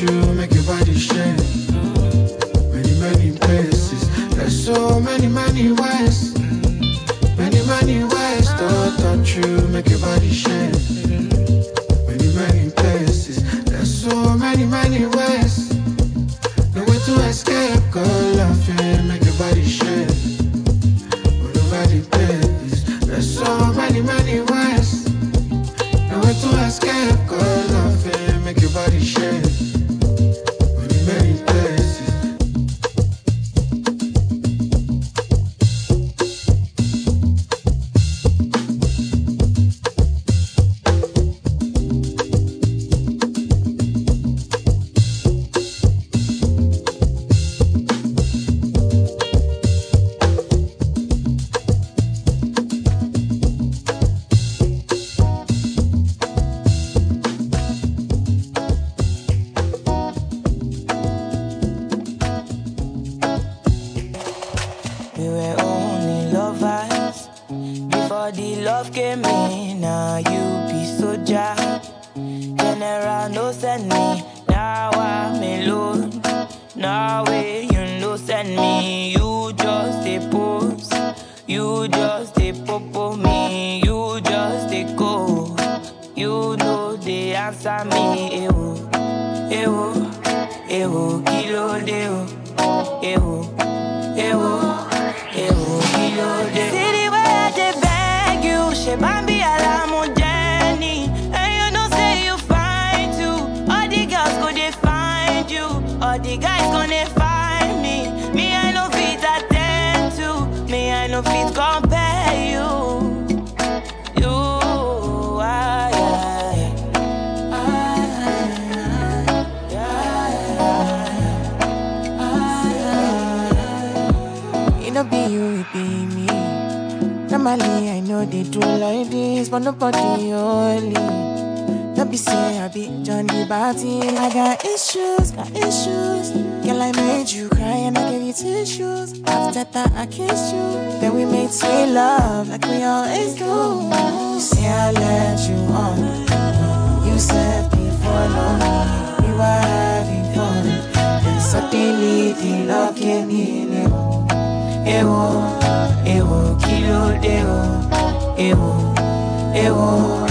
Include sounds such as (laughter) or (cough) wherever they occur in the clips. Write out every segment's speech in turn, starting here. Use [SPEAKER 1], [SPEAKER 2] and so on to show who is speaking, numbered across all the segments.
[SPEAKER 1] you, make your
[SPEAKER 2] body shake. Many, many places. There's so many, many ways. Many, many ways to touch you, make your body
[SPEAKER 3] nobody only. Don't be saying I be Johnny Bartin. I got issues, got issues. Girl, I made you cry and I gave you tissues. After that, I kissed you. Then we made sweet love like we always do. You say I let you on. You said before no, we were having fun. And suddenly the love came in.
[SPEAKER 4] Eh? Eh, oh, eh, oh, ewo, ewo, kilo deo, oh? ewo it won't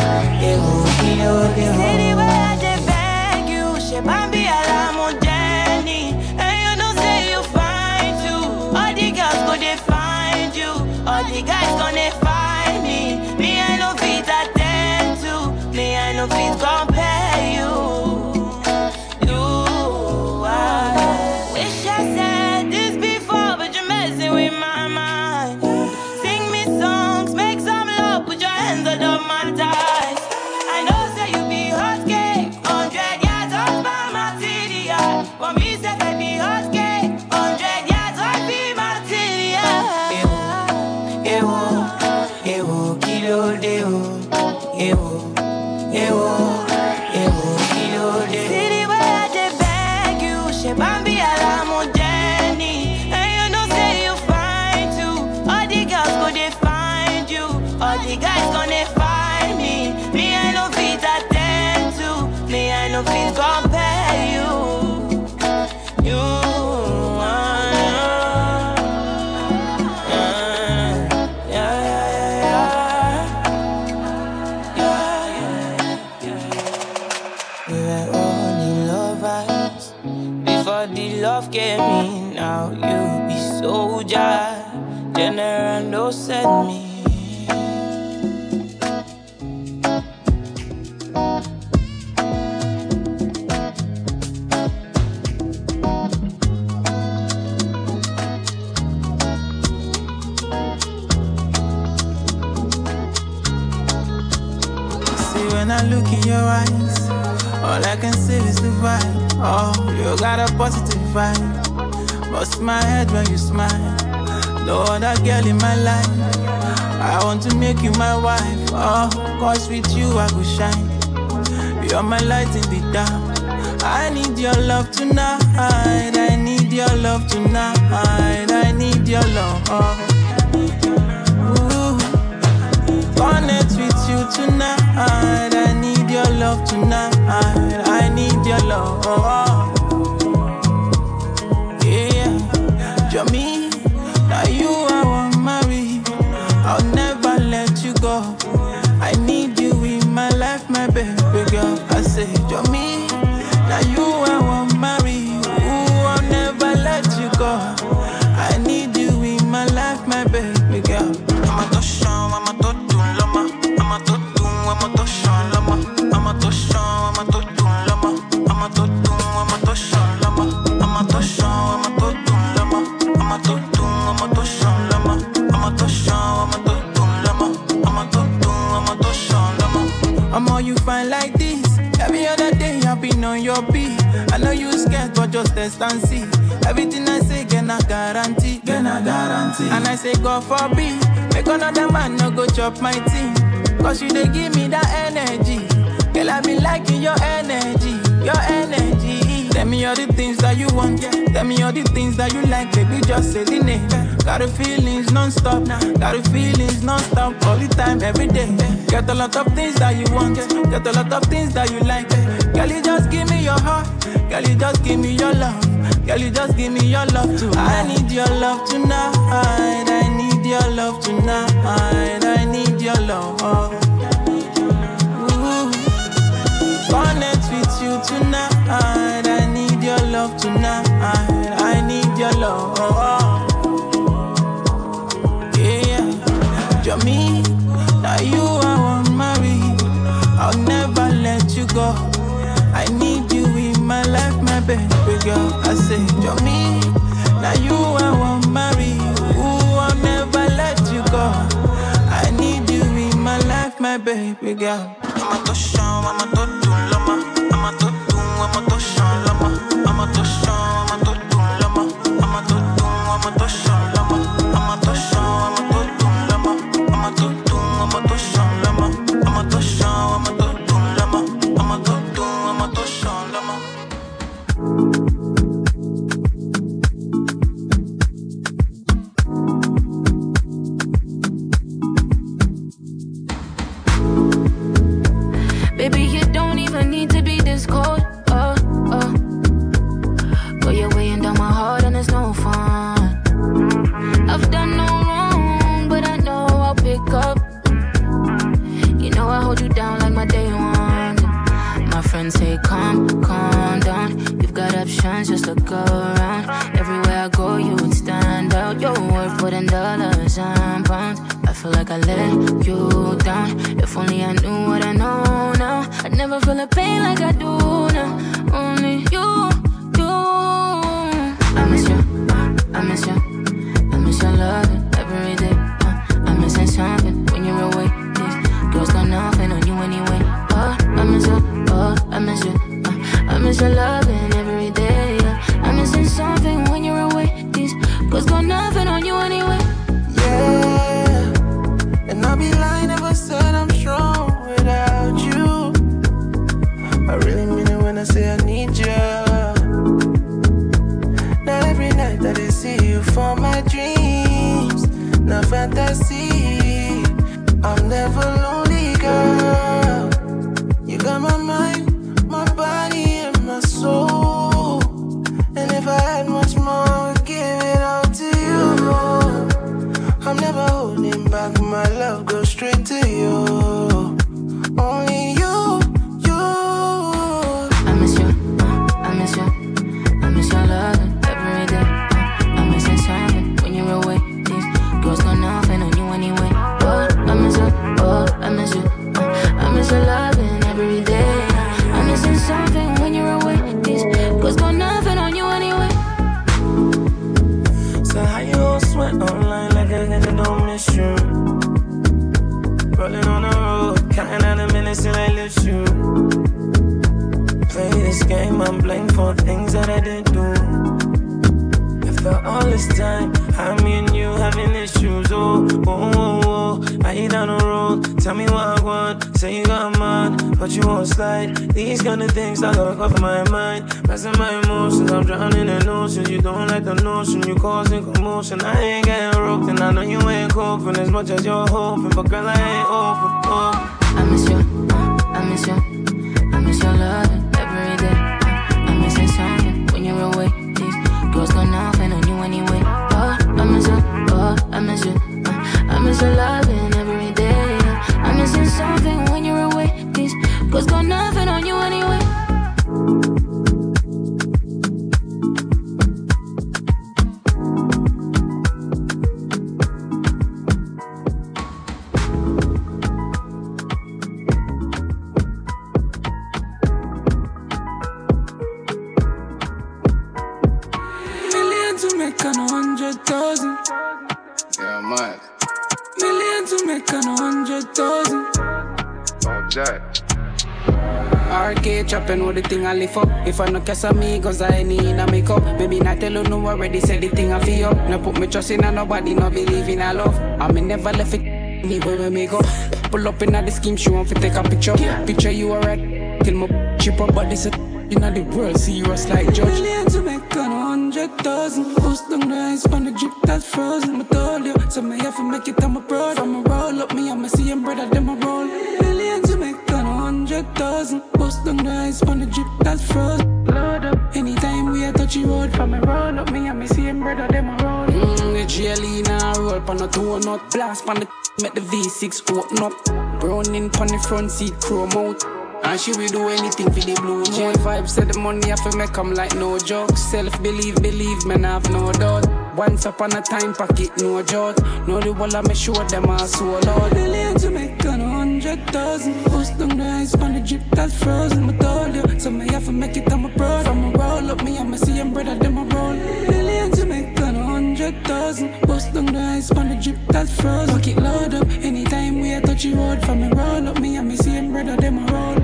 [SPEAKER 4] I beg you, she be and you say you find you. All the girls go find you, all the guys gonna find me. Me I no fit attend to, me I no fit come. Love came in, now you be so General no send me.
[SPEAKER 5] When I look in your eyes, all I can see is the vibe. Oh, you got a positive vibe. Bust my head when you smile. No other girl in my life. I want to make you my wife. Oh, cause with you I go shine. You're my light in the dark. I need your love tonight. I need your love tonight. I need your love. Ooh. Connect with you tonight. I need your love tonight. I need your love. Girl. Just test and see. Everything I say, can I guarantee? Can I guarantee? And I say, God forbid. Make another man no go chop my team. Cause you they give me that energy. Girl, I be liking your energy. Your energy. Tell me all the things that you want. Yeah. Tell me all the things that you like, baby. Just say the name. Got the feelings non-stop. Got the feelings non-stop. All the time, every day. Get a lot of things that you want. Get a lot of things that you like. Girl, you just give me your heart. Girl, you just give me your love. Girl, you just give me your love too. I need your love tonight. I need your love tonight. I need your love. Ooh. Connect with you tonight. I need your love tonight. I need your love. Yeah, Jami, now you I want marry. I'll never let you go. Girl. I say, Jami, now you I want marry. Ooh, I'll never let you go. I need you in my life, my baby girl. I'm a to show, I'm a to do lama. I'm a to do, I'm a to show lama. I'm a
[SPEAKER 6] options, just look around. Everywhere I go, you would stand out. You're worth more than dollars and pounds. I feel like I let you down. If only I knew what I know now. I'd never feel a pain like I do now. Only you, you. I miss you, I miss you. I miss your love every day. Uh, I'm missing something when you're away. These girls got nothing on you anyway. Oh, I miss you, oh, I miss you. Uh, I miss your loving
[SPEAKER 7] things that I didn't do. After all this time, I me and you having issues. Oh, oh, oh, oh. I hit down the road. Tell me what I want. Say you got mine, but you won't slide. These kind of things that look off my mind. Passing my emotions, I'm drowning in oceans. You don't like the notion, you causing commotion. I ain't getting roped, and I know you ain't coping as much as you're hoping. But girl, I ain't open. Oh.
[SPEAKER 6] I miss you, I miss you, I miss your love uh, I
[SPEAKER 8] lift up. If I no kiss amigos, I need a makeup. Maybe not tell you no already said the thing I feel up. No put me trust in a nobody, no believe in a love. I me never left it anywhere we me go. Pull up in the scheme, she want to take a picture. Picture you alright. Till my chip up, but this a in the world serious like judge. Million to make a hundred thousand. Post the ice on the drip that's frozen. I told you, so me have to make it on my broad. From a roll up me, I'ma see him brother, them a roll. Million to make a hundred thousand. Post the ice on the drip roll pan a nut blast pan the (laughs) make the V6 open up. Browning pan the front seat chrome out. And she will do anything for the blue note. Vibe said the money I fi make 'em like no joke. Self believe, believe, man, I've no doubt. Once upon a time, pocket no joke. No the wall I me show them I so to make a hundred thousand. Post down the ice on the drip that's frozen. I told you, so me have to make it on my broad. From a roll up me, I'ma see them brother, them hundred thousand. Post down the ice on the drip that's frozen. Pocket load up anytime we a touch the road. From a roll up me, I'ma see them brother, them a roll.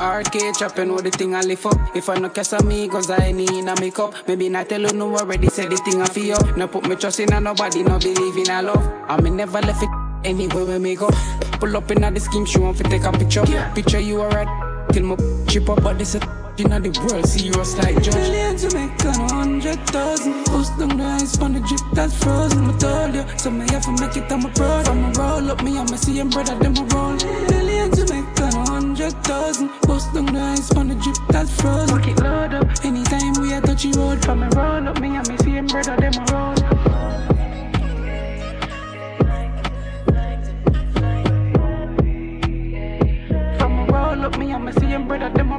[SPEAKER 8] RK chopping with the thing I lift up. If I no kiss amigos, I need a makeup. Maybe not tell you no already said the thing I feel. No put me trust in a nobody, no believe in a love. I me never left it anywhere we me go. Pull up in the scheme, she want to take a picture. Picture you alright. Till my chip up, but this a in the world serious like judge. Million a hundred thousand. Post down the ice on the drip that's frozen. I told you, so me have to make it on my broad. From a roll up me, I'ma see them brother, them a roll. Million hundred thousand. Post down the ice on the drip that's frozen. Pocket load up anytime we a touch the road. From a roll up me, I'ma see them brother, them a roll. Roll up me, I'ma see them brother, them a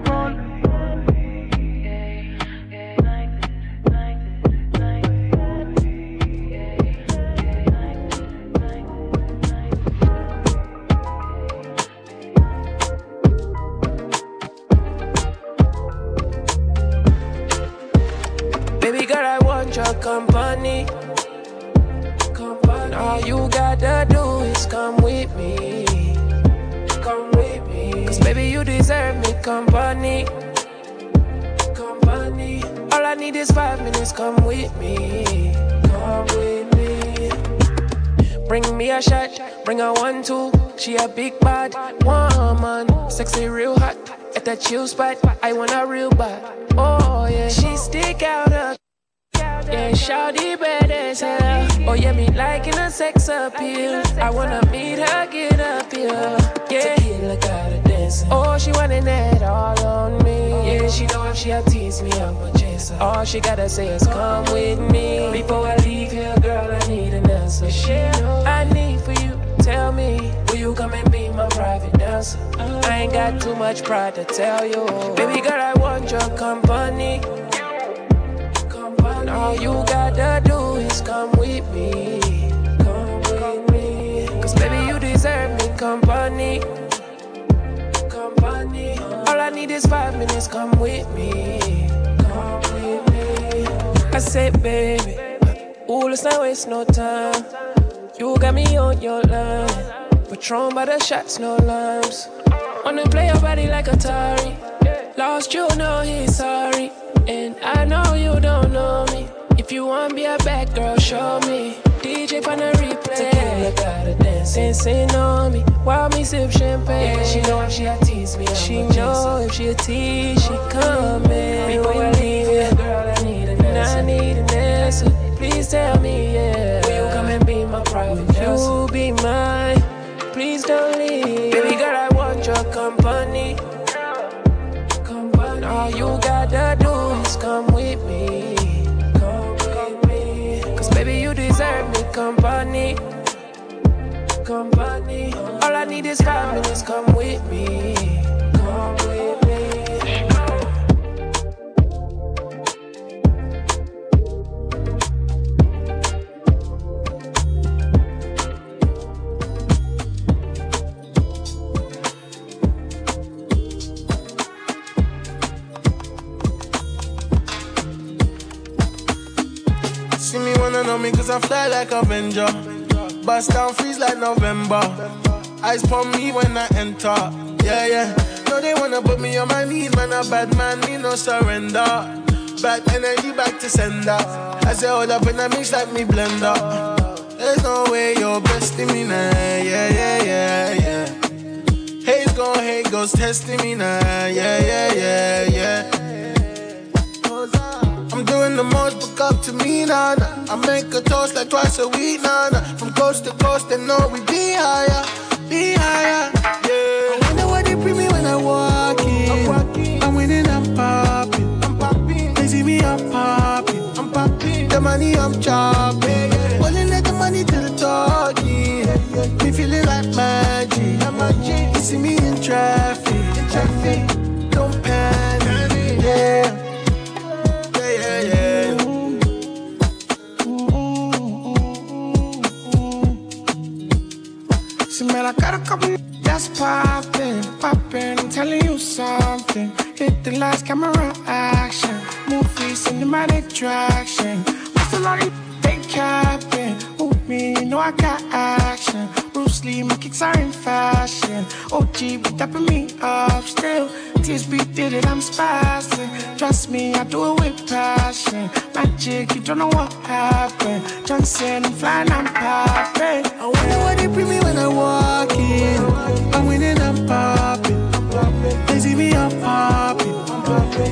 [SPEAKER 7] company. company. All you gotta do is come with me. Come with me. Cause baby, you deserve me company. Company. All I need is five minutes, come with me. Come with me. Bring me a shot, bring a one, two. She a big bad woman. Sexy, real hot. At the chill spot, I want a real bad. Oh, yeah. She stick out her yeah, shawty bad as hell. Oh yeah, me liking her sex appeal. I wanna meet her, get up here. Yeah, Tequila got her dancing. Oh, she wanting that all on me. Yeah, she know if she a tease me, I'ma chase her. All she gotta say is come with me. Before I leave here, girl, I need an answer. She know I need for you. Tell me, will you come and be my private dancer? I ain't got too much pride to tell you. Baby girl, I want your company. All you gotta do is come with me. Come with me. Cause baby, you deserve me company. Company. All I need is five minutes, come with me. Come with me. I said, baby, ooh, let's not waste no time. You got me on your line. Patron by the shots, no limes. Wanna play your body like Atari. Lost, you know he's sorry. And I know you don't know me. If you want be a bad girl, show me. DJ on a replay. Tequila gotta dance. Dancing on me while me sip champagne. Yeah, she know if she a tease me. I'm she know if she a tease, she coming. Before you leave, yeah, girl, I need an answer. I need an answer. Please tell me, yeah. Will you come and be my private You be mine. Please don't leave. Baby girl, I want your company. Company. All you gotta do company. Company. All I need is five minutes. Come with me. Come
[SPEAKER 9] See me wanna know me cause I fly like Avenger. Bust down freeze like November. Eyes pon me when I enter. Yeah, yeah. No, they wanna put me on my knees, man. A bad man, me no surrender. Bad energy back to sender. I say hold up in a mix like me blender. There's no way you're besting me now. Yeah, yeah, yeah, yeah. Hate's gon' hate, goes testing me now. Yeah, yeah, yeah, yeah. Doing the most, book up to me, nah. I make a toast like twice a week, nah. From coast to coast, they know we be higher, be higher, yeah. I wonder what they bring me when I walk in. I'm walking, I'm winning, I'm popping, I'm popping. They see me, I'm popping, I'm popping. The money I'm chopping, Pulling let the money to the talking. Me feeling like magic, I'm magic. You see me in traffic, in traffic.
[SPEAKER 2] Couple that's popping, popping. I'm telling you something. Hit the lights, camera action. Movie, cinematic traction. What's the lot they capping? Who me, you know I got action. Bruce Lee, my kicks are in fashion. OG be dapping me up still. TSB did it, I'm spazzing. Trust me, I do it with passion. Magic, you don't know what happened. Johnson, I'm flying, I'm popping.
[SPEAKER 9] I wonder what they bring me when I walk in. I'm winning, I'm popping. They see me, I'm popping.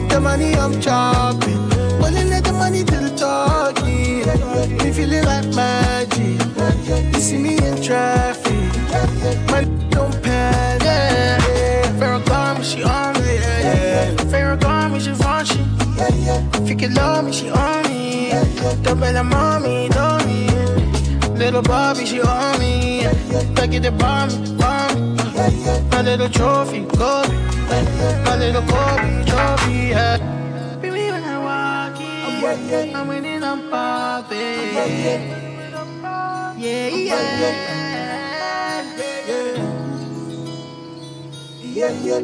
[SPEAKER 9] The money I'm chopping. Pulling let the money to the talking. Me feeling like magic. You see me in traffic. Man, don't panic. Yeah.
[SPEAKER 2] Farrakhan, she on me.
[SPEAKER 9] Yeah, yeah.
[SPEAKER 2] Farrakhan, she function. If you can love me, she on me. The bella mommy, don't me. Little Bobby, she on me. Back at the bomb, bomb. My little trophy, Kobe. My little Kobe, trophy, yeah. Be me when I walk in. I'm winning, I'm popping. Yeah, yeah.
[SPEAKER 9] Yeah, yeah.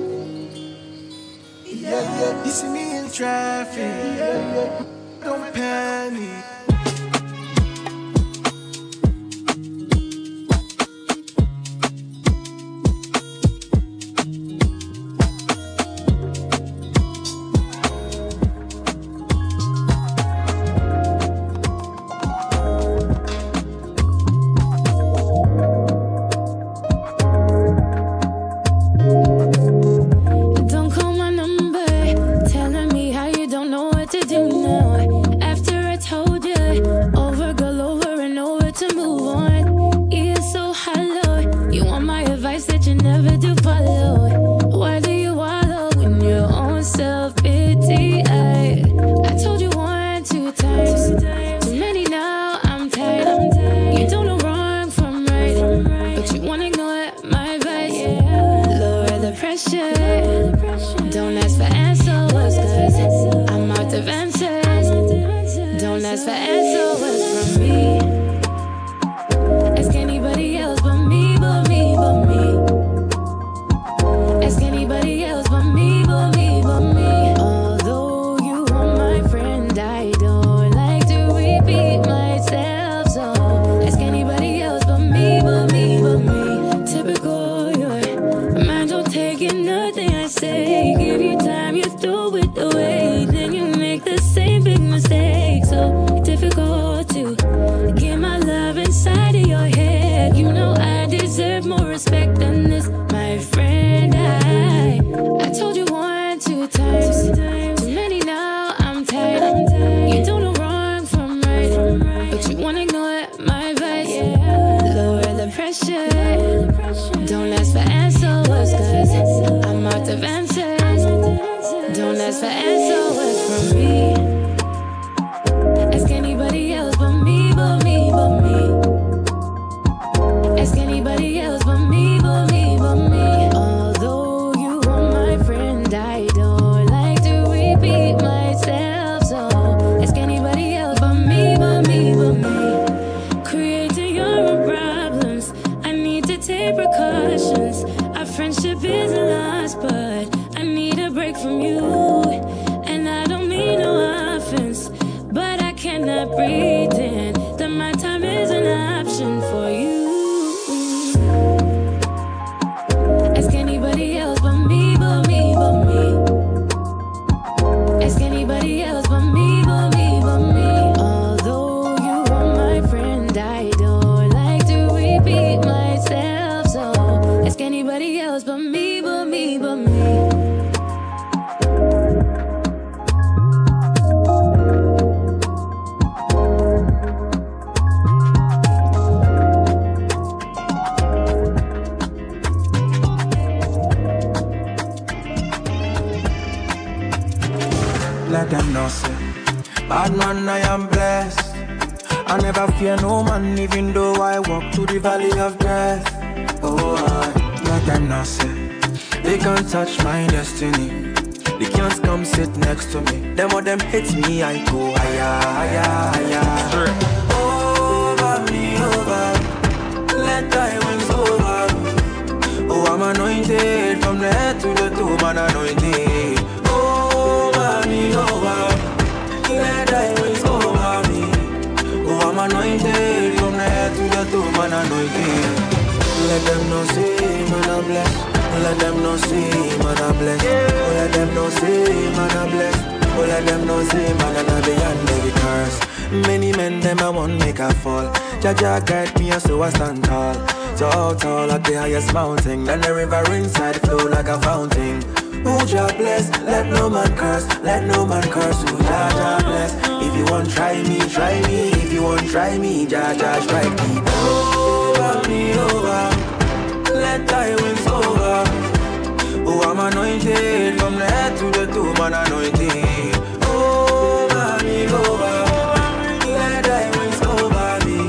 [SPEAKER 9] Yeah, yeah. You see me in traffic. Don't panic.
[SPEAKER 6] The
[SPEAKER 10] valley of death. Oh, I let them know, say, they can't touch my destiny. They can't come sit next to me. Them or them hate me, I go higher, higher, higher. Over me, over. Let thy wings over. Oh, I'm anointed from the head to the toe, man, anointed. Anointed. Let them know, say, man, I'm blessed. Let them know, say, man, I'm blessed. Let them know, say, man, I'm blessed. Let them know, say, man, I'm beyond every curse. Many men, them, I won't make a fall. Jaja guide me, so I stand tall. So tall at the highest mountain. Then the river inside flow like a fountain. Who Jah bless, let no man curse, let no man curse. Who Jah bless. If you want try me, try me. If you want try me, Jah strike me. Over me, over. Let thy wings over. Oh, I'm anointed from the head to the toe, man anointed. Over me, over. Let thy wings over me.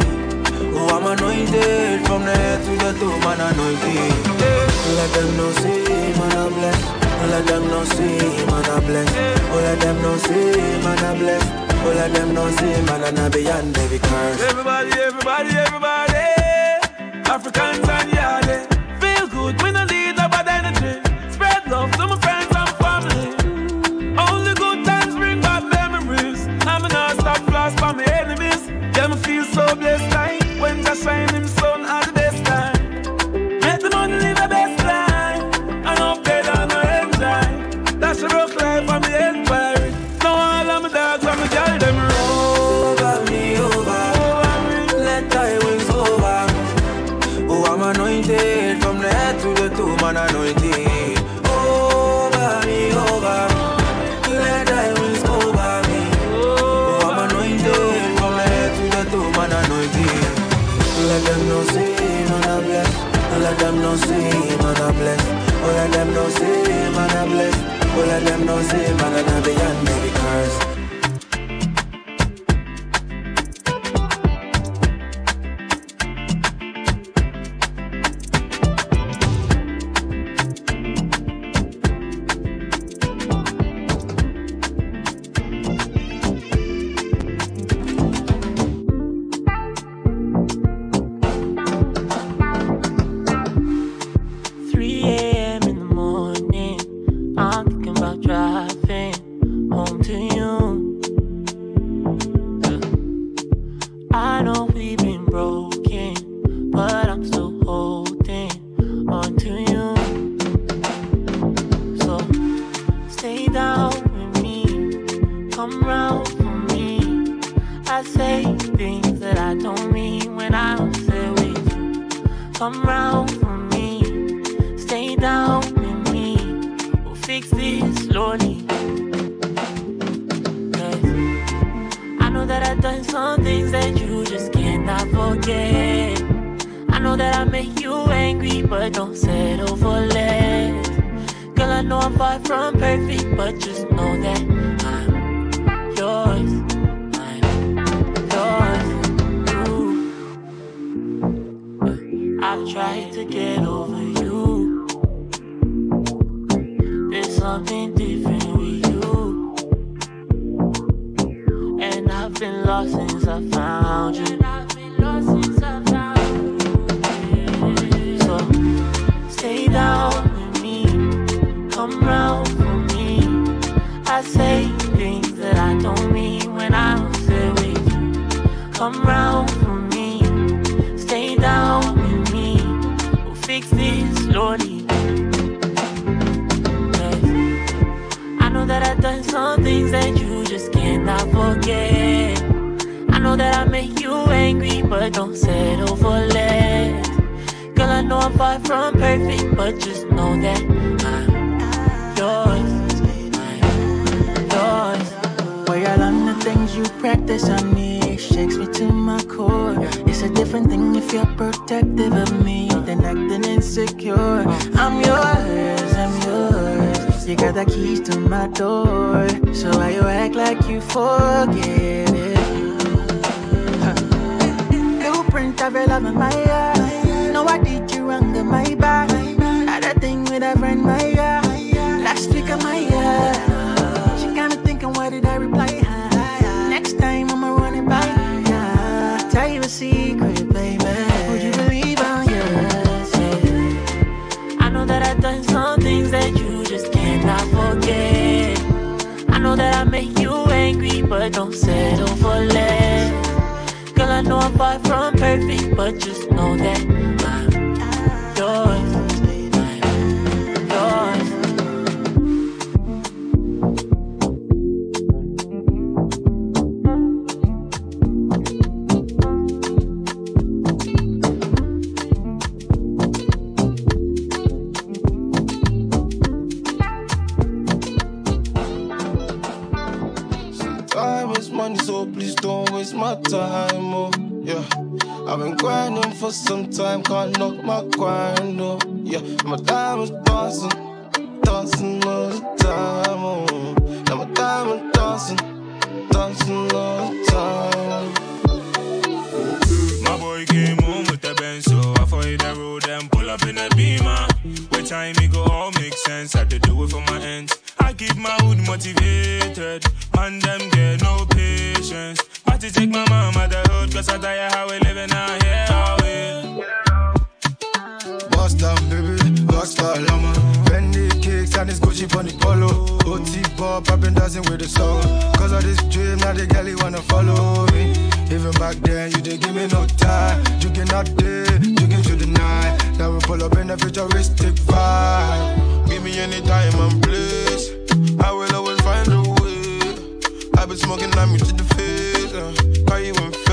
[SPEAKER 10] Oh, I'm anointed from the head to the toe, man anointed. Let them know, say, man, I'm blessed. Let them know, say, man, I'm blessed. Oh, let them know, say, man, I'm blessed. Oh, let them know, say, man, I'm beyond every curse.
[SPEAKER 11] Everybody, everybody, everybody. Africans and Yardie.
[SPEAKER 10] Let them know, say, man, I'm blessed. Oh, let them know, say, man, I'm beyond every curse.
[SPEAKER 12] Lost since I found you. So stay down with me. Come round for me. I say things that I don't mean when I'm with you. Come round for me. Stay down with me. We'll fix this slowly. 'Cause I know that I've done some things that you just cannot forget. I that I make you angry, but don't settle for less. Girl, I know I'm far from perfect, but just know that I'm yours. Yours.
[SPEAKER 3] Well, on the things you practice on me it shakes me to my core. It's a different thing if you're protective of me than acting insecure. I'm yours, I'm yours. You got the keys to my door, so why you act like you forget it? Blueprint of your love my heart. Know I did you wrong in my back. Had a thing with a friend, my yeah. Last week of my yeah. She got me thinking, why did I reply? Next time I'ma run it by ya. Tell you a secret, baby. Would you believe I'm yours? Yeah.
[SPEAKER 12] I know that I've done some things that you just cannot forget. I know that I make you angry, but don't settle far from perfect, but just know that I'm yours. Yours.
[SPEAKER 13] Time is money, so please don't waste my time, oh, yeah. I've been grinding for some time, can't knock my grind, oh, yeah. My is dancing, dancing all the time, oh. Now my is dancing, dancing all the time.
[SPEAKER 14] My boy came home with the Benz, so I followed the road and pull up in a beamer. With time, it go all make sense. I had to do it for my ends. I keep my hood motivated. Man, them get no patience. But to take my mom out the hood, cause I tire how we living out here. How we
[SPEAKER 13] Bust down, baby, bust down, llama. Bendy kicks and it's Gucci on the polo. OT pop, I've been dancing with the soul. Cause of this dream, now the galley wanna follow me. Even back then, you didn't give me no time. You cannot day, you can to the night. Now we pull up in a futuristic vibe. Give me any time and place. I will always find a way. I've been smoking on me to the face. Uh, cause you even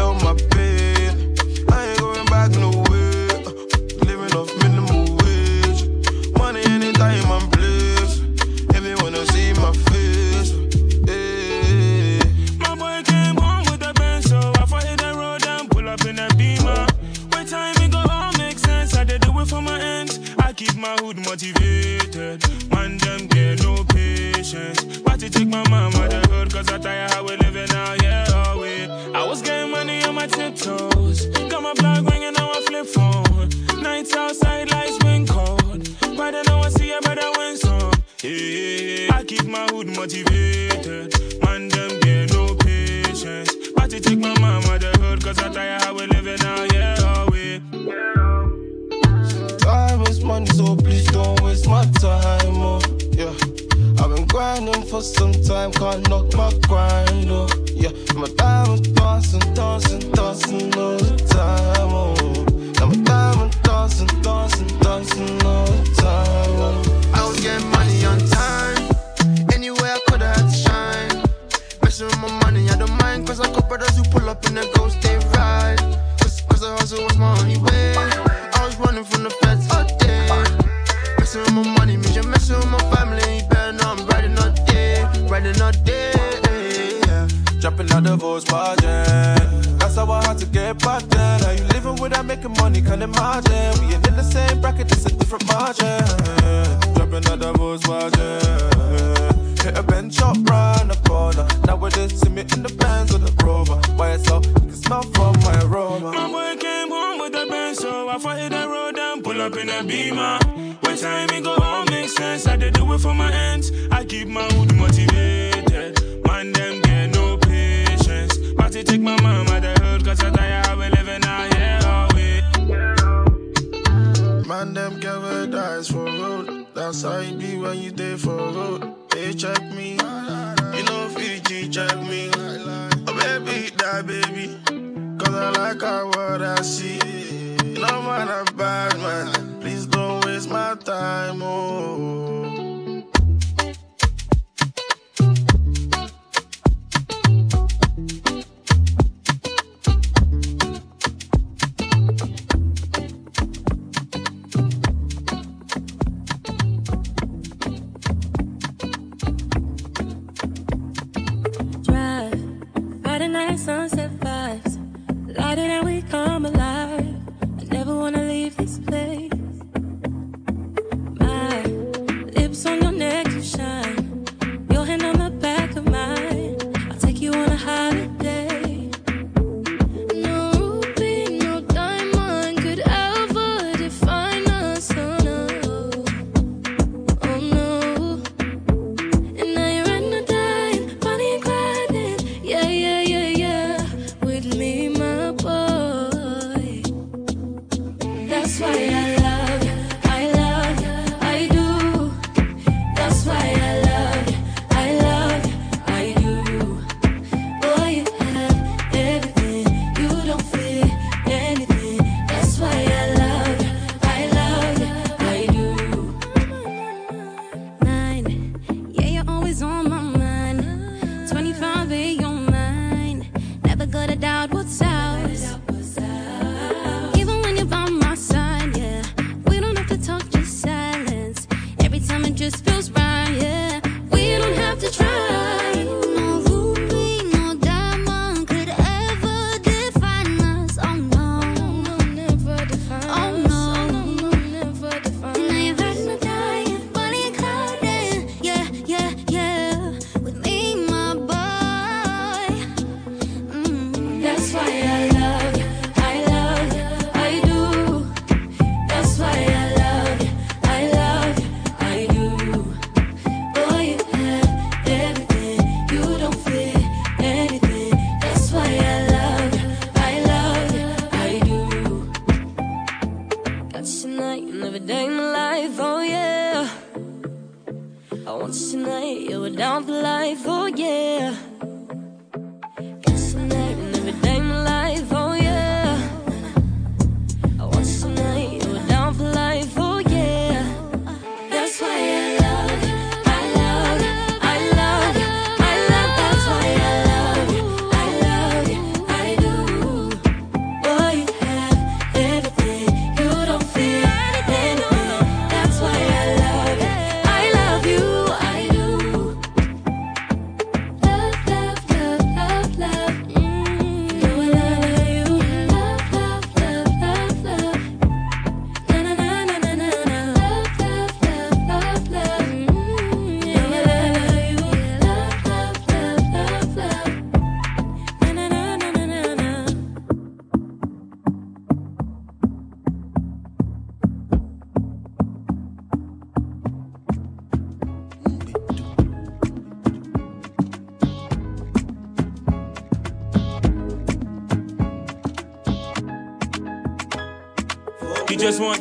[SPEAKER 14] Keep my hood motivated. Man, them get no patience. But to take my mama the hood, cause I tire how we living out here. Oh. I was getting money on my tiptoes. Got my blood ringing, now I flip phone. Nights outside, lights been cold. But then I see a better win some. Yeah, I keep my hood motivated. Man, them get no patience. But to take my mama the hood, cause I tire how we living out here. Oh, wait.
[SPEAKER 13] Grinding for some time, can't knock my grind, oh, yeah. My is dancing, dancing, dancing all the time,
[SPEAKER 10] Out the That's how I had to get back then. How you living without making money? Can't imagine. We ain't in the same bracket, just a different margin. Dropping out the Volkswagen. Hit a bench up round the corner. Nowadays, see me in the bands with the rover. Why it's so you can smell from my aroma.
[SPEAKER 14] My boy came home with a Benz, so I fought the road and pull up in a beamer. When time me go home makes sense, I did do it for my ends. I keep my hood motivated. Take my mama the hood, cause I tire how we living out here oh, always.
[SPEAKER 9] Man, them get where dies for road. That's how it be when you there for road. They check me, you know Fiji check me. Oh baby, that baby, cause I like how what I see. You know man, I'm bad man. Please don't waste my time, oh.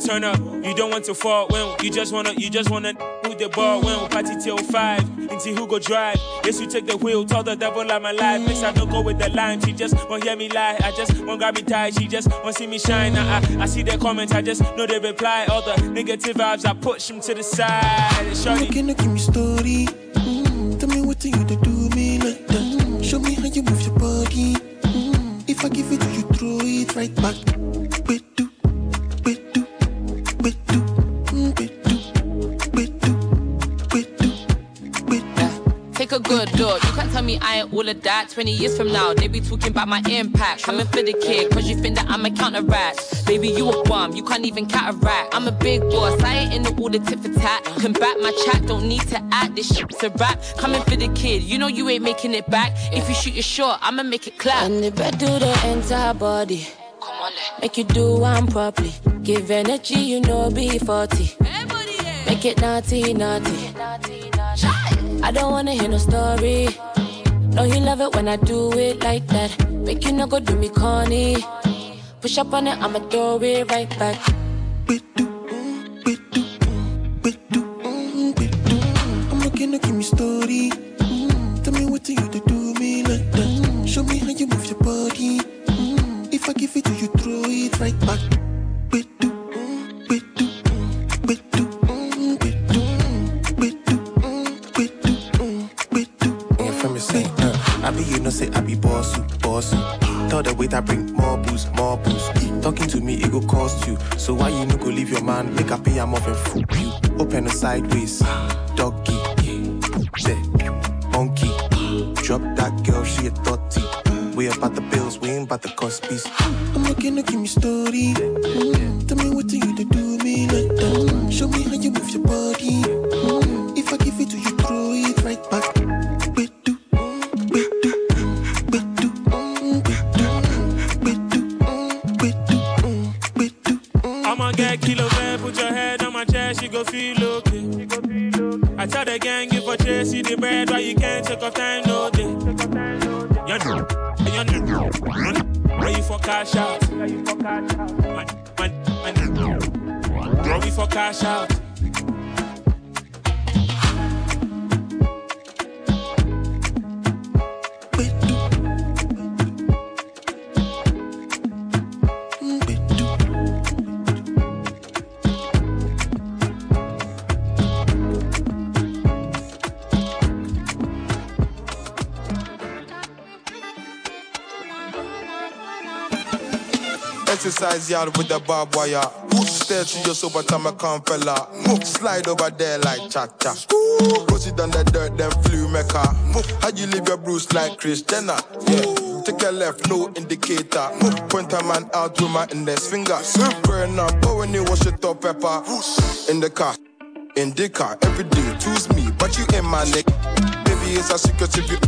[SPEAKER 14] Turn up, you don't want to fall. When you just wanna, you just wanna with the ball. When we party till five, and see who go drive. Yes, you take the wheel, tell the devil I'm alive. Next I don't go with the line. She just won't hear me lie. I just won't grab me tight. She just won't see me shine. I, I, I see their comments, I just know they reply. All the negative vibes, I push them to the side. Shorty,
[SPEAKER 2] you give me story?
[SPEAKER 15] Wanna 20 years from now. They be talking about my impact. Coming for the kid, cause you think that I'm a counteract. Baby, you a bum, you can't even counteract. I'm a big boss, I ain't into all the tit for tat. Combat my chat, don't need to act. This shit's a rap. Coming for the kid, you know you ain't making it back. If you shoot your shot, I'ma make it clap.
[SPEAKER 16] And the bed do the entire body. Come on. Make you do one properly. Give energy, you know, be 40. Make it naughty, naughty. I don't wanna hear no story. No, you love it when I do it like that. Make you no go do me corny. Push up on it, I'ma throw it right back.
[SPEAKER 17] Give me story. Mm, tell me what you to me like that. Show me how you move your body. Mm, if I give it to you, throw it right back.
[SPEAKER 18] The wait I bring more booze, more booze. Talking to me it go cost you. So why you no go leave your man? Make I pay am off and fool you. Open a sideways, doggy, say, monkey. Drop that girl, she a thotty. We about the bills, we ain't about the cost piece.
[SPEAKER 17] I'm looking to give me story. Mm, tell me what do you to do me like that. Mm, show me how you move your body. You
[SPEAKER 14] for cash out? Man, man, man, where we for cash out?
[SPEAKER 19] Exercise yard with the barbed wire. Stare to your sober time, I can't fella. Slide over there like cha cha. Push it on the dirt, then flew mecca. How you leave your bruise like Chris Jenner? Yeah. Take a left, no indicator. Point a man out with my index finger. Burn up, but when you wash it up, pepper. In the car, in the car, every day, choose me, but you in my neck. Baby, it's a secret if you.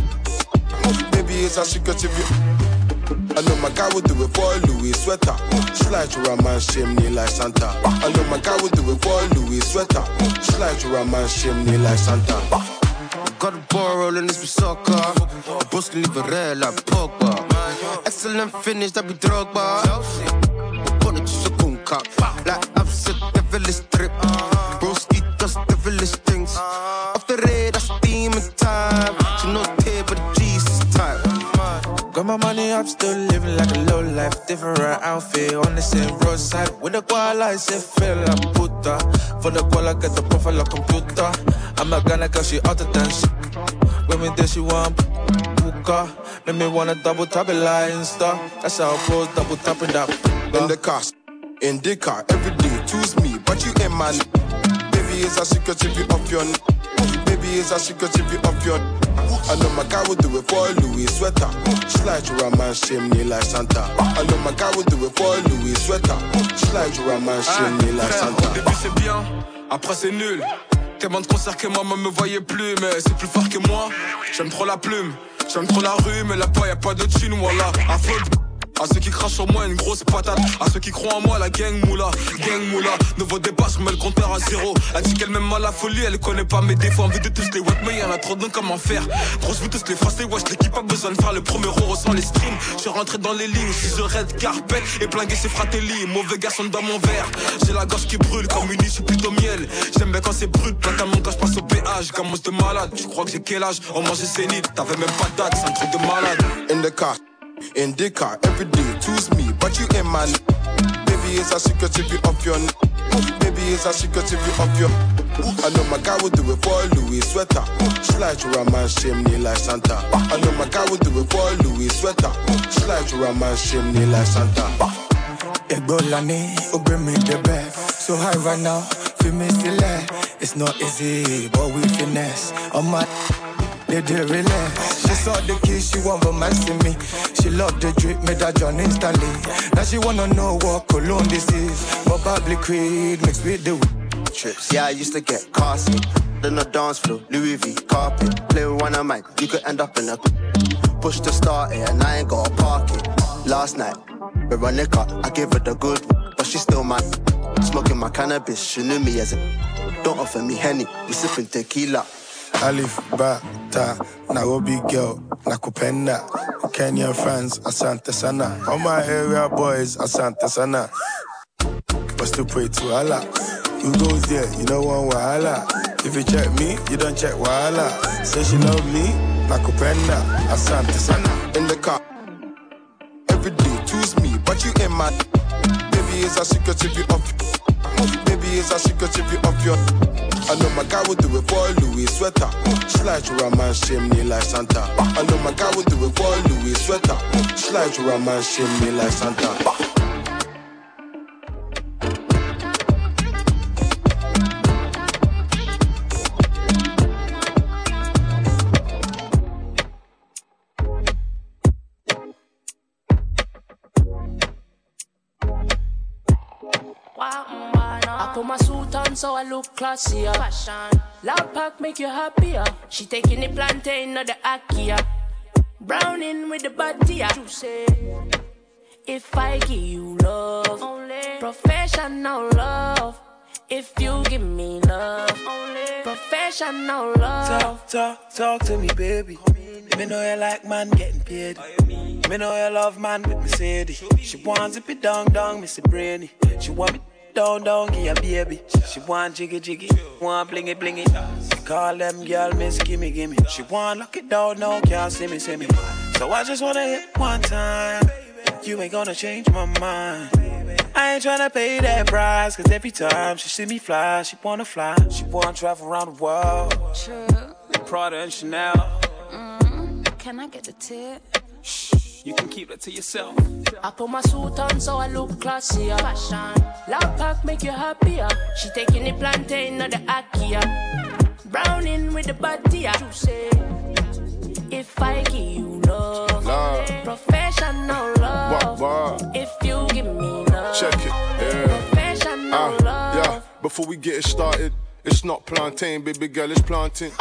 [SPEAKER 19] Baby, it's a secret if you. I know my guy will do it for Louis sweater. Slide to a man chimney like Santa. I know my guy will do it for Louis sweater. Slide to a man chimney like Santa.
[SPEAKER 20] Got a ball rolling this with soccer. Boss leave it red like Pogba. Excellent finish, that be Drogba. Put it to kunka. Like I've said, devilish trip. Broski does devilish things. Off the red,
[SPEAKER 21] My money up, still living like a low life. Different outfit on the same roadside. With the koala, I say feel like puta. For the koala, get the profile of computer. I'm a gonna cause she out of dance. When me there, she want puka. Make me wanna double tap it like Insta. That's how I pose, double tapping that.
[SPEAKER 19] In the car, in the car, every day, choose me, but you ain't my. Baby, it's a secret if you off your. Baby, it's a secret if you off your I know my guy will do it for Louis sweater. Slide to a man chimney like Santa. I know my guy will do it for Louis sweater. Slide to a man chimney like Santa.
[SPEAKER 22] Au début c'est bien, après c'est nul. Tellement de concerts que maman me voyait plus, mais c'est plus fort que moi. J'aime trop la plume, j'aime trop la rue, mais là-bas y a pas de thune, voilà. À faute. À ceux qui crachent sur moi une grosse patate. À ceux qui croient en moi la gang moula Gang moula. Nouveau débat je remets le compteur à zéro. Elle dit qu'elle m'aime à la folie Elle connaît pas mes défauts. Envie de tous les wet mais y'en a trop donc comment faire. Gros je veux tous les froisser Wesh l'équipe a besoin de faire le premier euro ressent les streams. Je suis rentré dans les lignes 6 red carpet Et plingué ses fratelli Mauvais garçon dans mon verre. J'ai la gorge qui brûle comme une issue plutôt miel. J'aime bien quand c'est brut Notamment quand je passe au péage. Commence de malade Tu crois que j'ai quel âge? On mangeait sénile T'avais même pas de C'est un truc de malade
[SPEAKER 19] in the car, every day, choose me, but you in my. Baby, it's a secret if you off your. Baby, it's a secret if you off your I know my guy will do it for Louis sweater. Slide to a man chimney like Santa. I know my guy will do it for Louis sweater. Slide to a man chimney like Santa.
[SPEAKER 21] Egbolani, oh bring me the back. So high right now, feel me still. It's not easy, but we finesse. On my
[SPEAKER 19] they did relax. Eh? She saw the kiss, she want romance in me. She loved the drip, made her John instantly. Now she wanna know what cologne this is. But Probably creed mixed with the
[SPEAKER 20] trips. Yeah, I used to get car sick. Then the dance floor, Louis V carpet. Play with one of mine, you could end up in a push to start it, and I ain't gotta park it. Last night, Veronica, I gave her the good, but she still mad. Smoking my cannabis, she knew me as a. Don't offer me henny, we sipping tequila.
[SPEAKER 19] Alif, Bata, Nairobi girl, Nakupenda, Kenyan friends, Asante Sana. All my area boys, Asante Sana. But still pray to Allah. Who goes there? You know one Wahala. If you check me, you don't check Wahala. Say she love me, Nakupenda, Asante Sana.
[SPEAKER 23] In the car, every day choose me, but you ain't my. Baby, it's a secret if you off. Baby, it's a secret if you off your. I know my guy will do it for Louis sweater. Slide through a man, me like Santa. I know my guy will do it for Louis sweater. Slide through a man, me like Santa.
[SPEAKER 16] So I look classier. Fashion. Loud pack make you happier. She taking the plantain or the akia. Browning with the body. Juicy. If I give you love, only professional love. If you give me love, only professional love.
[SPEAKER 10] Talk, talk, talk to me, baby. Me know you like man getting paid. Me know you love man with Mercedes. She wants it be dong dong, Missy Brainy. She want me down, down, give a baby. She want jiggy, jiggy, want blingy, blingy. Call them girl, miss, gimme, gimme. She want lock it down, now can't see me, see me. So I just wanna hit one time. You ain't gonna change my mind. I ain't tryna pay that price, cause every time she see me fly, she wanna fly. She wanna travel around the world.
[SPEAKER 16] True.
[SPEAKER 10] Prada and Chanel.
[SPEAKER 16] Mm, can I get the tip?
[SPEAKER 10] You can keep that to yourself.
[SPEAKER 16] I put my suit on so I look classier. Fashion. Loud pack make you happier. She taking the plantain or the akia. Browning with the body. Juicy. If I give you love,
[SPEAKER 23] Love.
[SPEAKER 16] professional love.
[SPEAKER 23] Wah, wah.
[SPEAKER 16] If you give me love,
[SPEAKER 23] Check it, yeah.
[SPEAKER 16] professional
[SPEAKER 23] Uh,
[SPEAKER 16] love.
[SPEAKER 23] yeah, before we get it started, it's not plantain, baby girl, it's planting.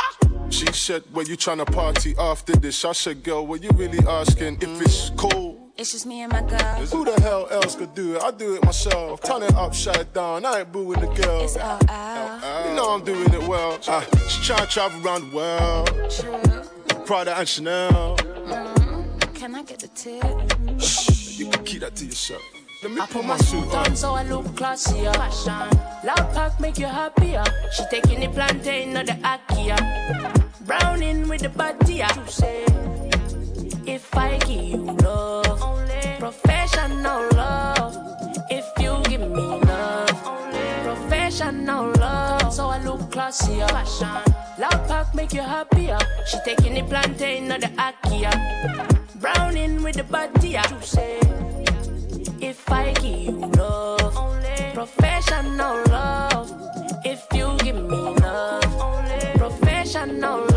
[SPEAKER 23] She said, Where you tryna party after this? I said, Girl, what you really asking? If it's cold,
[SPEAKER 9] It's just me and my girl.
[SPEAKER 23] who the hell else could do it? I do it myself. Turn it upside down, I ain't booing the girl.
[SPEAKER 9] It's uh, all out.
[SPEAKER 23] Uh, you know I'm doing it well. Uh, she tryna travel around the world. Prada and Chanel. Mm-hmm.
[SPEAKER 9] Can I get the tip?
[SPEAKER 23] Shh, You can keep that to yourself. Let me
[SPEAKER 16] I put my suit on so I look classier. Fashion. Loud pack make you happier. She taking the plantain or the akia. Browning with the body. Juicy. If I give you love, only professional love. If you give me love, only professional love. So I look classier. Fashion. Loud pack make you happier. She taking the plantain or the akia. Browning with the body. If I give you love, only professional love. If you give me love, only professional love.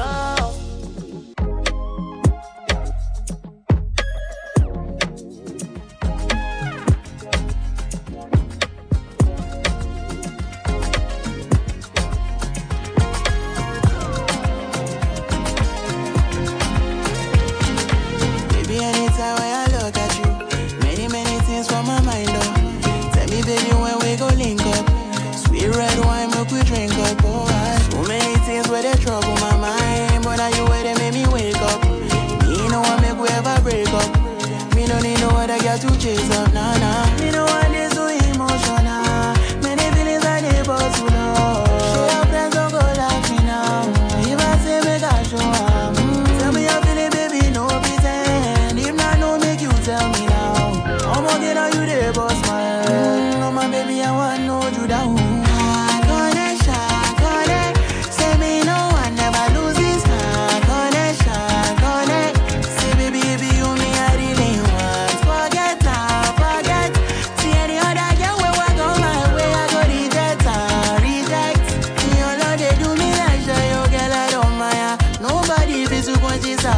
[SPEAKER 24] To chase up, nah, nah.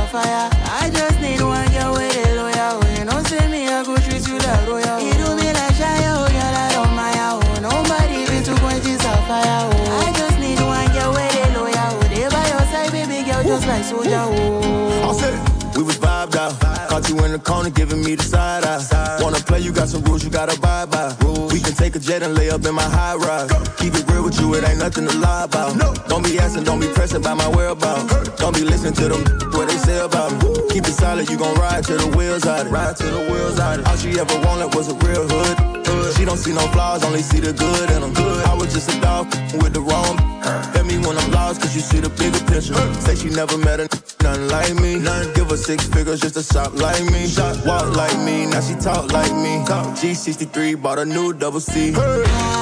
[SPEAKER 24] fire. I just need one girl with a lawyer. Oh, you know, say me, I go treat you like royal. You do me like shy, oh, girl, I don't mind. Oh, nobody been to point this out fire. Oh, I just need one girl with a lawyer. Oh, they by your side, baby girl, just like soldier. Oh, I said, we was vibed out.
[SPEAKER 25] Caught you in the corner, giving me the side eye. Wanna play? You got some rules, you gotta take a jet and lay up in my high ride. Keep it real with you, it ain't nothing to lie about. Don't be asking, don't be pressing by my whereabouts. Don't be listening to them what they say about me. Keep it solid, you gon' ride till the wheels out. Ride till the wheels out. All she ever wanted was a real hood. She don't see no flaws, only see the good in them. Good. I was just a dog with the wrong. Hit me when I'm lost, cause you see the bigger picture. Say she never met a nothing like me. None give her six figures just to shop like me. Shop, walk like me, now she talk like me. G63 bought a new double C.
[SPEAKER 5] Nobody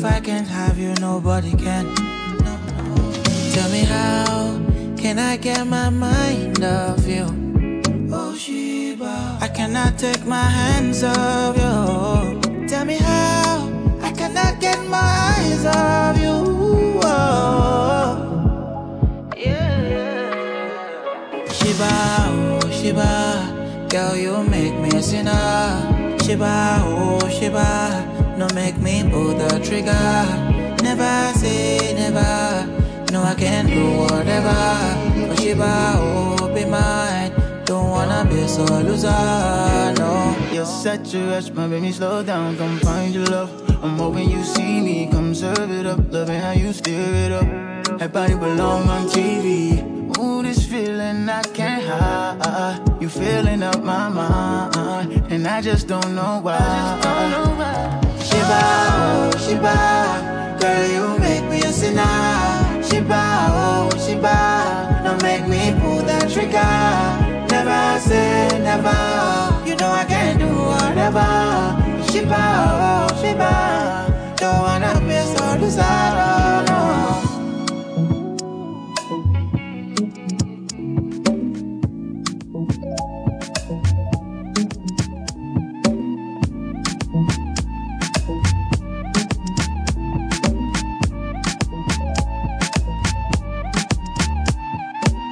[SPEAKER 5] If I can't have you, nobody can. No. Tell me how can I get my mind off you? Oh Shiba, I cannot take my hands
[SPEAKER 3] off you. Tell me how I cannot get my eyes off you. Oh. Yeah. Shiba, oh Shiba, girl you make me a sinner. Shiba, oh Shiba, no make me pull the trigger. Never say never, no I can do whatever. Oh Shiba, be mine, don't wanna be so loser, no. You're such a rush, my baby, slow down, come find your love. I'm hoping you see me, come serve it up, loving how you stir it up. That body belong on TV. Ooh, this feeling I can't hide. You filling up my mind, and I just don't know why. I just don't know why. Shiba, oh Shiba, girl you make me a sinner. Shiba, oh Shiba, don't make me pull that trigger. Never say never, you know I can do whatever. Shiba, oh Shiba, don't wanna be so desire, no.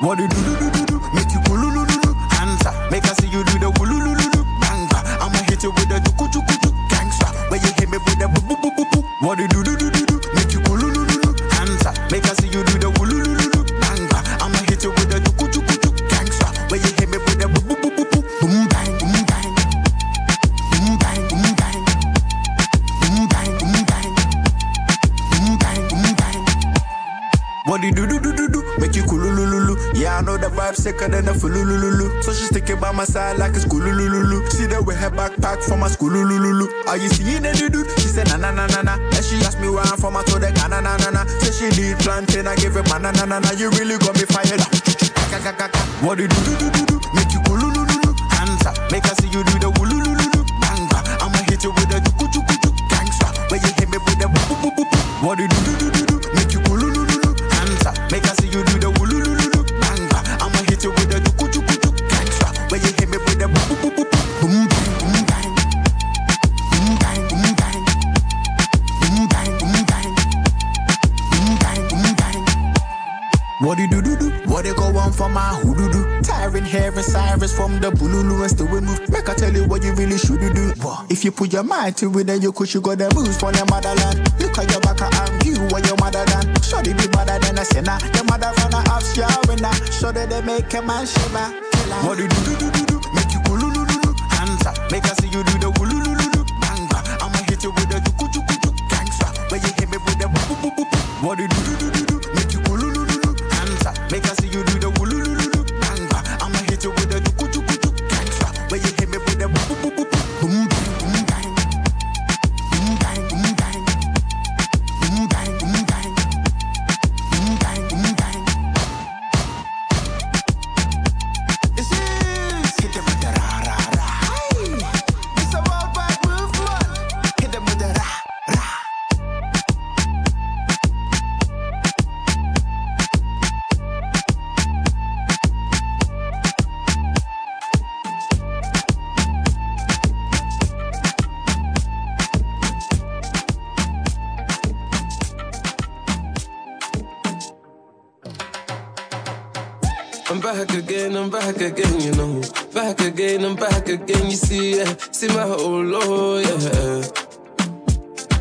[SPEAKER 26] What you do do do do do? Make you kululu do do. Answer. Make I see you do the kululu do do. Banga. I'ma hit you with the juku juku juku. Gangsta. When you hit me with the boo boo boo boo boo. What you do do do do do? Make you kululu do do. Answer. Make I see you do the kululu do do. Banga. I'ma hit you with the juku juku juku. Gangsta. When you hit me with the boo boo boo boo boo. Boom bang. Boom bang. Boom bang. Boom bang. Boom bang. Boom bang. Boom bang. Boom bang. What you do do?
[SPEAKER 27] The vibe sicker than a fulululu. So she's sticking by my side like a schoolululu. See that with her backpack from my schoolululu. Are you seeing any dude? She said na na na na na. And she asked me where I'm from. I told her Ghana na na na. Say she need plantain. I give her banana na na na. You really got me fired. What do you do do do do? Make you kulululu. Up. Make her see you do the wulululu. Banga. I'ma hit you with a juku juku juku. Gangsta. When you hit me with the boop boop boop. What do you do? If you put your mind to it, then you could you got the moves from your motherland. Look at your back and you and your mother than. Shorty be better than a sinner. Your mother run a half shower now. Shorty they make a man shiver. What do you do do do do? Make you kulululu. Hands up. Make I see you do the wulululu. Banga. I'ma hit you with the juku juku juku. Gangsta. When you hit me with the boop boop boop boop. What do you do do do
[SPEAKER 28] back again, I'm back again, you know. Back again, I'm back again, you see, yeah. See my whole low, yeah.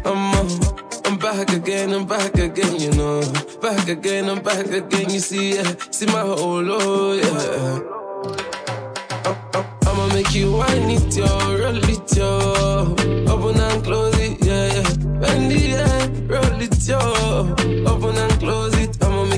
[SPEAKER 28] I'm on, I'm back again, I'm back again, you know. Back again, I'm back again, you see, yeah. See my whole low, yeah. I'ma make you wine it, yo, roll it, yo. Open and close it, yeah, yeah. Bend it, yeah, roll it, yo. Open and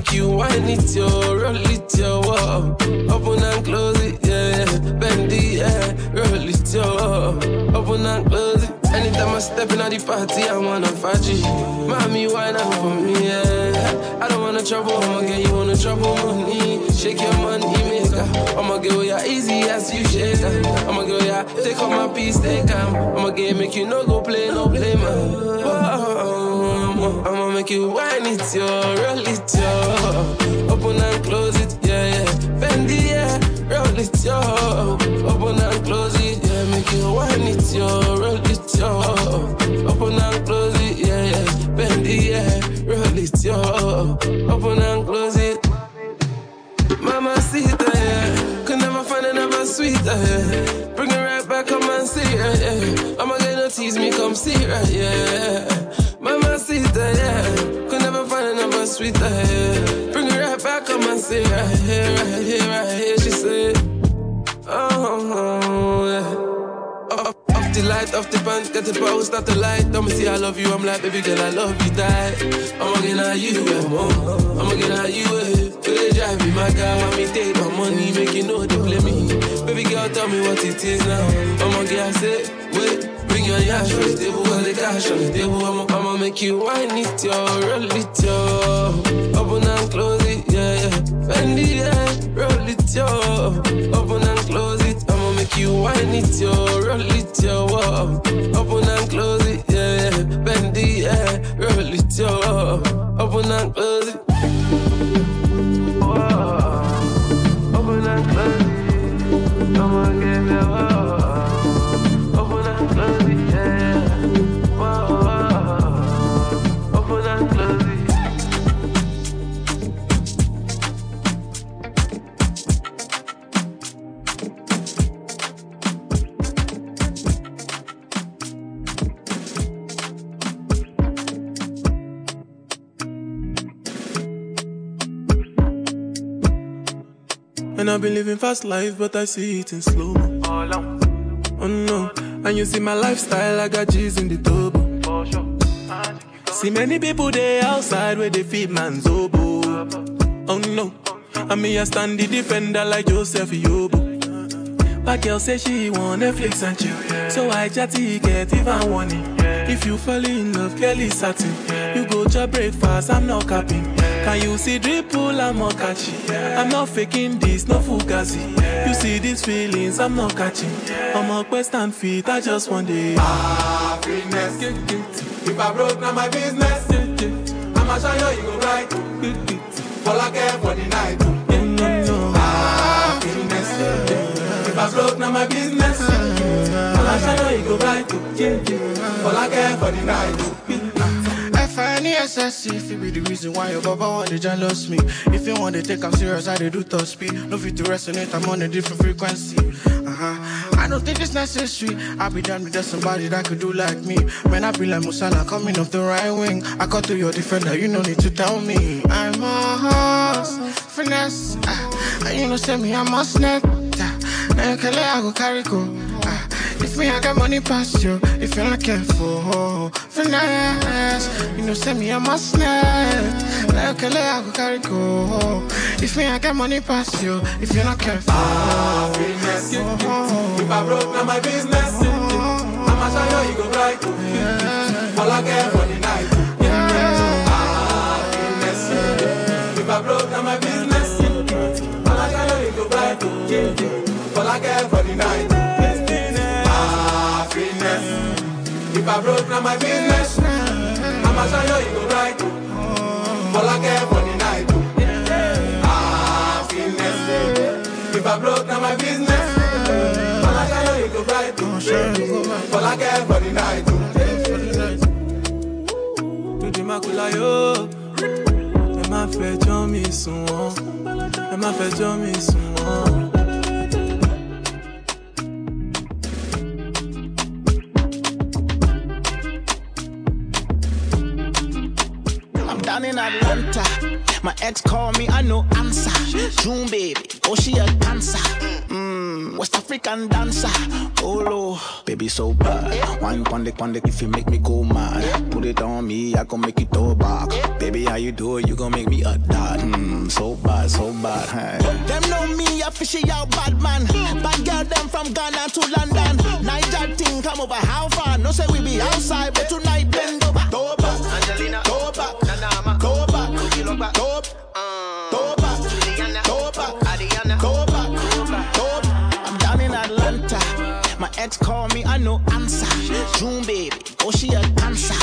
[SPEAKER 28] make you wine it, yo, roll it, yo. Whoa. Open and close it, yeah, yeah. Bend it, yeah, roll it, yo. Open and close it. Anytime I step in at the party, I wanna faji. Mommy, wine up for me, yeah. I don't wanna trouble, I'ma get you the trouble money. Shake your money maker. I'ma give you easy as you shake. I'ma give you take all my piece, take calm. I'ma get make you no go play, no play, man. Oh, I'ma make you wine it, yo, roll it, yo. Open and close it, yeah, yeah. Bend it, yeah, roll it, yo. Open and close it, yeah. Make you wine it, yo, roll it, yo. Open and close it, yeah, yeah. Bend it, yeah, roll it, yo. Open and close it. Mama see yeah. Could never find another sweeter, yeah. Bring it right back, come and see it, yeah. I'ma get no tease me, come see it, yeah. Mama see yeah. Could never find another sweeter, yeah. Bring it right back, come and see it, right here, right here, right here. She said, oh, oh, oh yeah. Off, off the light, off the pants, get the power, start the light. Don't me see I love you, I'm like, baby girl, I love you, die. I'ma get at you, yeah, more. I'ma get at you, yeah. So they drive me, my car, want me take my money, make you know they play me. Baby girl, tell me what it is now. I'ma get, I say, wait. Bring your yash on the table, got the cash on the table. I'ma, I'ma make you wine it, yo, roll it, yo. Open and close it, yeah, yeah. Bend it, yeah, roll it, yo. Open and close it, I'ma make you wine it, yo, roll it, yo. Open and close it, yeah, yeah. Bend it, yeah, roll it, yo. Open and close it.
[SPEAKER 29] I've been living fast life, but I see it in slow. Oh no, and you see my lifestyle, I got G's in the turbo. See many people there outside where they feed man's oboe. Oh no, And me, I stand the defender like Joseph Yobo. But girl say she want Netflix and chill. So I chatty get even warning. If you fall in love, is satin. You go to breakfast, I'm not capping. Can you see dripple, I'm not catching. I'm not faking this, no fugazi. You see these feelings, I'm not catching. I'm a quest and feet, I just want it.
[SPEAKER 13] Happiness. If I broke, now my business. I'ma show you, you go right. All I care for the night. Happiness. If I broke, now my business. I'ma show you, go right. I care for the night.
[SPEAKER 2] F-I-N-E-S-S-E If it be the reason why your baba want to jealous me. If you want to take I'm serious, I dey do top speed. No fit to resonate, I'm on a different frequency. Uh-huh. I don't think it's necessary. I'll be done with just somebody that could do like me. Man, I be like Musala coming off the right wing. I cut to your defender, you no need to tell me. I'm a horse, finesse. Uh, you know say me, I'm a snake. Uh, Now you can let I go carry go. if me, I got money past you, if you're not careful, finesse. You know, send me a must net. Like a lay, I go carry go. If me, I got money past you, if you're not careful.
[SPEAKER 13] Ah, Happiness. If I broke, now my business. I'ma show you, you go right. All I care for the night. Happiness. Ah, if I broke, now my business. I'ma show you, you go right. All I care for the night. I broke, now my business. I'ma show you, you go right. All I care for the night. Ah, Happiness. If I broke, now my business. I'ma show you, you go right. All I care for the night.
[SPEAKER 29] Láyò. Ẹ má fẹjọ́ mi sùn wọ́n. Ẹ má fẹjọ́ mi sùn
[SPEAKER 30] Atlanta. My ex called me, I no answer. June baby, oh she a dancer. Mm, West African dancer. Oh Lord, baby so bad. Wine pon the pon the if you make me go mad. Put it on me, I gon' make you throw back. Baby, how you do it? You gon' make me a dad. Mm, so bad, so bad. Hey. Them know me, a fishy out bad man. Bad girl, them from Ghana to London. Niger thing come over how far? No say we be outside, but tonight Called me, I no answer. June baby, oh she a dancer.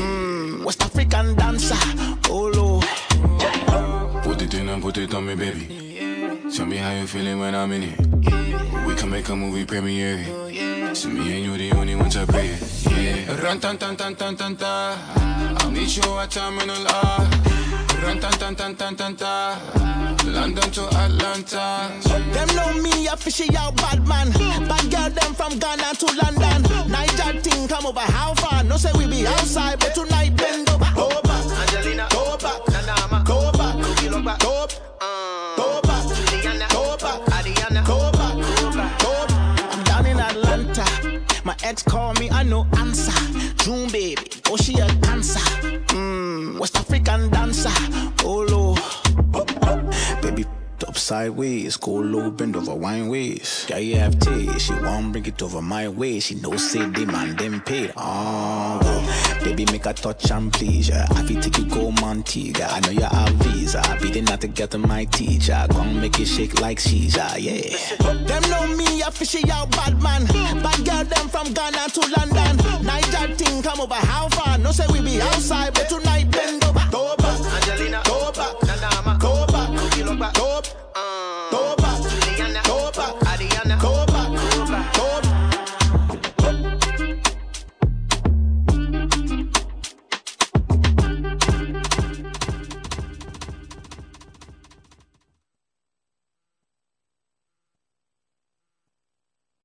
[SPEAKER 30] Mm, West African dancer. Oh Lord.
[SPEAKER 31] Put it in and put it on me, baby. Tell me how you feeling when I'm in it. We can make a movie premiere. Oh, see me and you the only ones I pray. Yeah. Run tan tan tan tan tan ta. I'll meet you at Terminal R. Run tan tan tan tan tan ta. London to Atlanta.
[SPEAKER 30] Them know me, a fishy out bad man. Bad girl, them from Ghana to London. Niger thing come over how far? No say we be outside, but tonight bend over. Go back, Angelina. Go back, Nanama. Go back, Go back, go Go ex call me, I no answer. June baby, oh she a dancer. Mmm, West African dancer. Oh Lord. Baby, up sideways, go low, bend over wine ways. Yeah, you have taste, she won't bring it over my way. She know say they man them paid. Oh, ah, baby make a touch and please. Yeah. I feel take you go Montega. I know you have visa. I be there not to get to my teacher. Gonna make it shake like Caesar, yeah. Them know me, I fishy out bad man. Bad girl, them from Ghana to London. Niger thing come over how far? No say we be outside, but tonight bend over. Go back,
[SPEAKER 32] Angelina. Go back, Nanama. Go back, go back. Go back. Toma.